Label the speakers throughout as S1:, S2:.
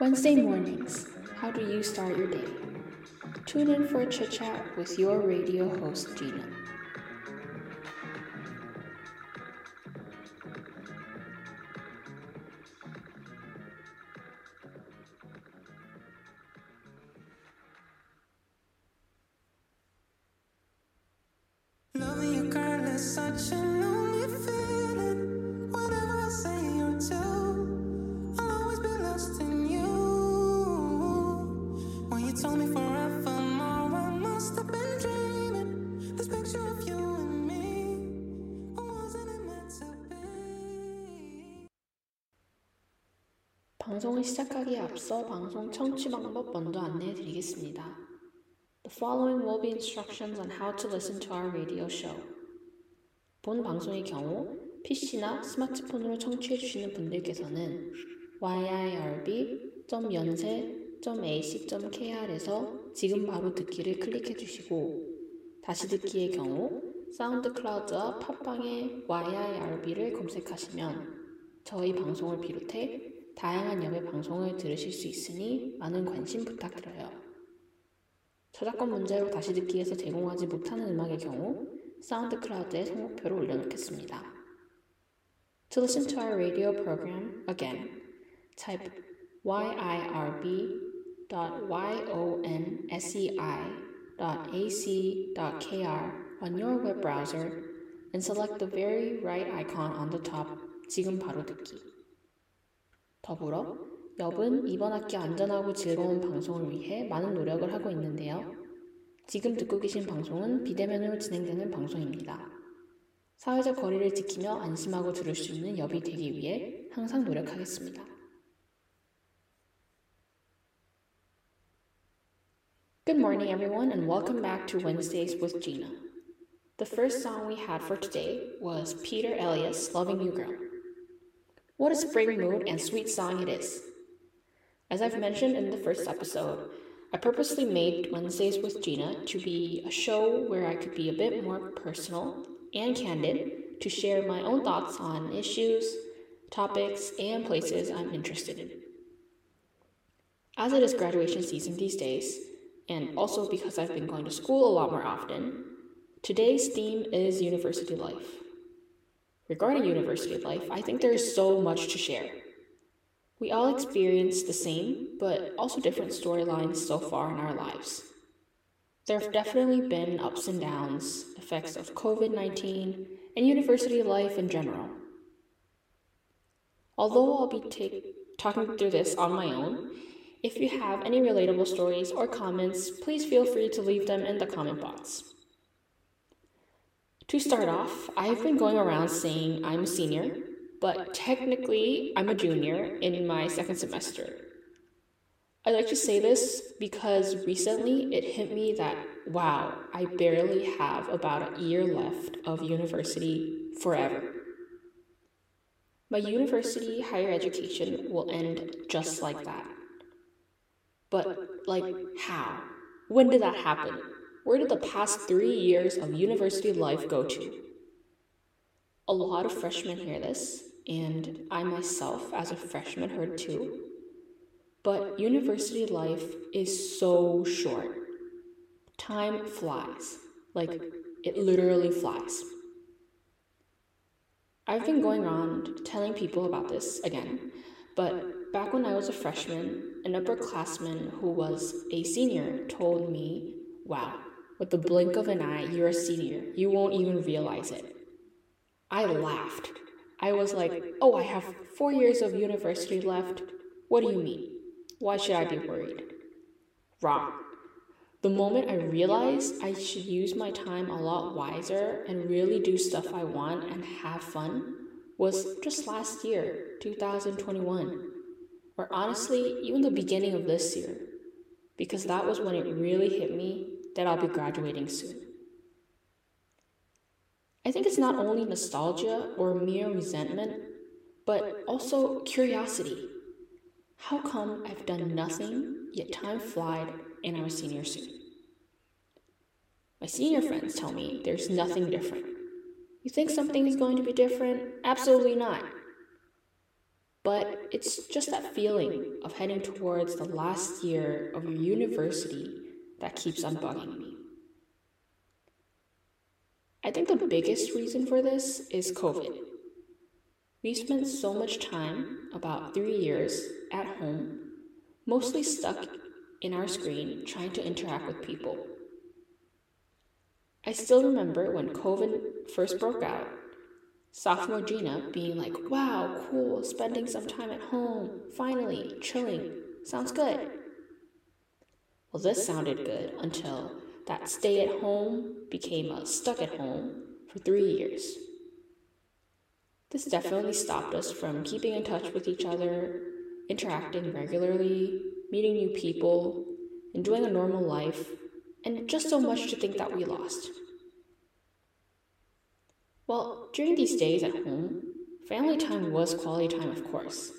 S1: Wednesday mornings, how do you start your day? Tune in for a chit chat with your radio host, Gina. 방송을 시작하기에 앞서 방송 청취 방법 먼저 안내해 드리겠습니다. The following will be instructions on how to listen to our radio show. 본 방송의 경우 PC나 스마트폰으로 청취해 주시는 분들께서는 yirb.연세.ac.kr에서 지금 바로 듣기를 클릭해 주시고 다시 듣기의 경우 사운드 클라우드와 팟빵의 yirb를 검색하시면 저희 방송을 비롯해 다양한 여배 방송을 들으실 수 있으니 많은 관심 부탁드려요. 저작권 문제로 다시 듣기에서 제공하지 못하는 음악의 경우 사운드 클라우드에 선곡표를 올려놓겠습니다. To listen to our radio program again, type yirb.yonsei.ac.kr on your web browser and select the very right icon on the top 지금 바로 듣기. 더불어 엽은 이번 학기 안전하고 즐거운 방송을 위해 많은 노력을 하고 있는데요. 지금 듣고 계신 방송은 비대면으로 진행되는 방송입니다. 사회적 거리를 지키며 안심하고 들을 수 있는 엽이 되기 위해 항상 노력하겠습니다. Good morning, everyone, and welcome back to Wednesdays with Gina. The first song we had for today was Peter Elias' Loving You Girl. What a spring mood and sweet song it is. As I've mentioned in the first episode, I purposely made Wednesdays with Gina to be a show where I could be a bit more personal and candid to share my own thoughts on issues, topics, and places I'm interested in. As it is graduation season these days, and also because I've been going to school a lot more often, today's theme is university life. Regarding university life, I think there is so much to share. We all experience the same, but also different storylines so far in our lives. There have definitely been ups and downs, effects of COVID 19, and university life in general. Although I'll be talking through this on my own, if you have any relatable stories or comments, please feel free to leave them in the comment box. To start off, I've been going around saying I'm a senior but technically, I'm a junior in my second semester. I like to say this because recently it hit me that, wow, I barely have about a year left of university forever. My university higher education will end just like that. But, like, how? When did that happen? Where did the past three years of university life go to? A lot of freshmen hear this and I myself, as a freshman, heard too. But university life is so short. Time flies. Like, it literally flies. I've been going around telling people about this again, but back when I was a freshman, an upperclassman who was a senior told me, Wow, with the blink of an eye, you're a senior. You won't even realize it. I laughed I was like, oh, I have four years of university left. What do you mean? Why should I be worried? Wrong. The moment I realized I should use my time a lot wiser and really do stuff I want and have fun was just last year, 2021. Or honestly, even the beginning of this year. Because that was when it really hit me that I'll be graduating soon. I think it's not only nostalgia or mere resentment, but also curiosity. How come I've done nothing, yet time flied and I'm a senior soon? My senior friends tell me there's nothing different. You think something is going to be different? Absolutely not. But it's just that feeling of heading towards the last year of your university that keeps on bugging me. I think the biggest reason for this is COVID. We spent so much time, about three years, at home, mostly stuck in our screen trying to interact with people. I still remember when COVID first broke out, sophomore Gina being like, wow, cool, spending some time at home, finally, chilling, sounds good. Well, this sounded good until that stay at home became a stuck at home for three years. This definitely stopped us from keeping in touch with each other, interacting regularly, meeting new people, enjoying a normal life, and just so much to think that we lost. Well, during these days at home, family time was quality time, of course,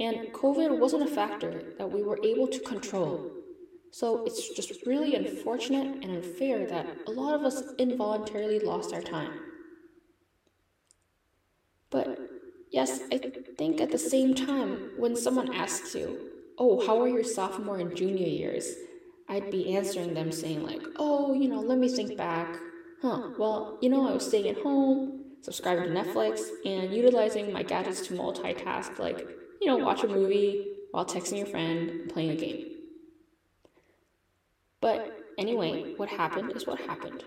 S1: and COVID wasn't a factor that we were able to control. So it's just really unfortunate and unfair that a lot of us involuntarily lost our time. But yes, I think at the same time, when someone asks you, Oh, how are your sophomore and junior years? I'd be answering them saying, like, Oh, you know, let me think back. Huh, well, you know, I was staying at home, subscribing to Netflix, and utilizing my gadgets to multitask, like, you know, watch a movie while texting your friend playing a game. But anyway, what happened is what happened.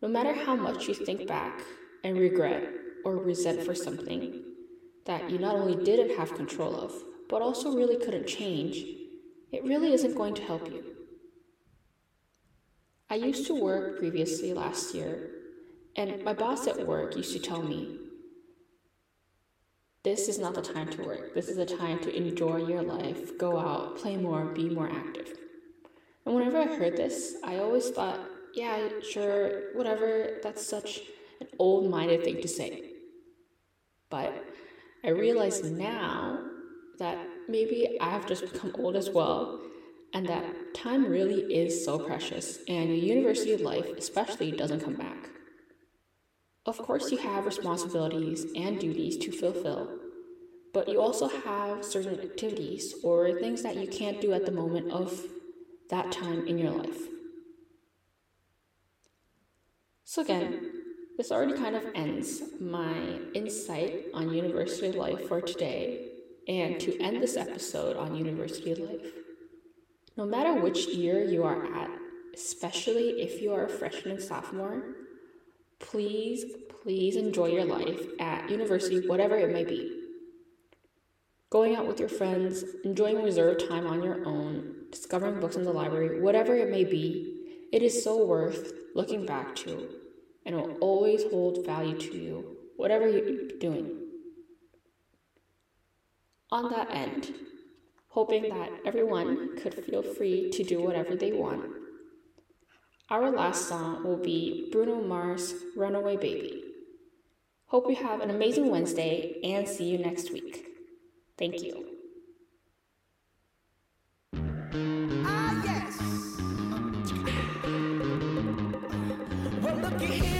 S1: No matter how much you think back and regret or resent for something that you not only didn't have control of, but also really couldn't change, it really isn't going to help you. I used to work previously last year, and my boss at work used to tell me, This is not the time to work. This is the time to enjoy your life, go out, play more, be more active. And whenever I heard this, I always thought, Yeah, sure, whatever, that's such an old minded thing to say. But I realize now that maybe I've just become old as well, and that time really is so precious, and university life especially doesn't come back. Of course, you have responsibilities and duties to fulfill, but you also have certain activities or things that you can't do at the moment of that time in your life. So, again, this already kind of ends my insight on university life for today and to end this episode on university life. No matter which year you are at, especially if you are a freshman and sophomore, please, please enjoy your life at university, whatever it may be. Going out with your friends, enjoying reserved time on your own, discovering books in the library, whatever it may be, it is so worth looking back to and will always hold value to you, whatever you're doing. On that end, hoping that everyone could feel free to do whatever they want. Our last song will be Bruno Mars' Runaway Baby. Hope you have an amazing Wednesday and see you next week. Thank you.
S2: Ah, yes. Well,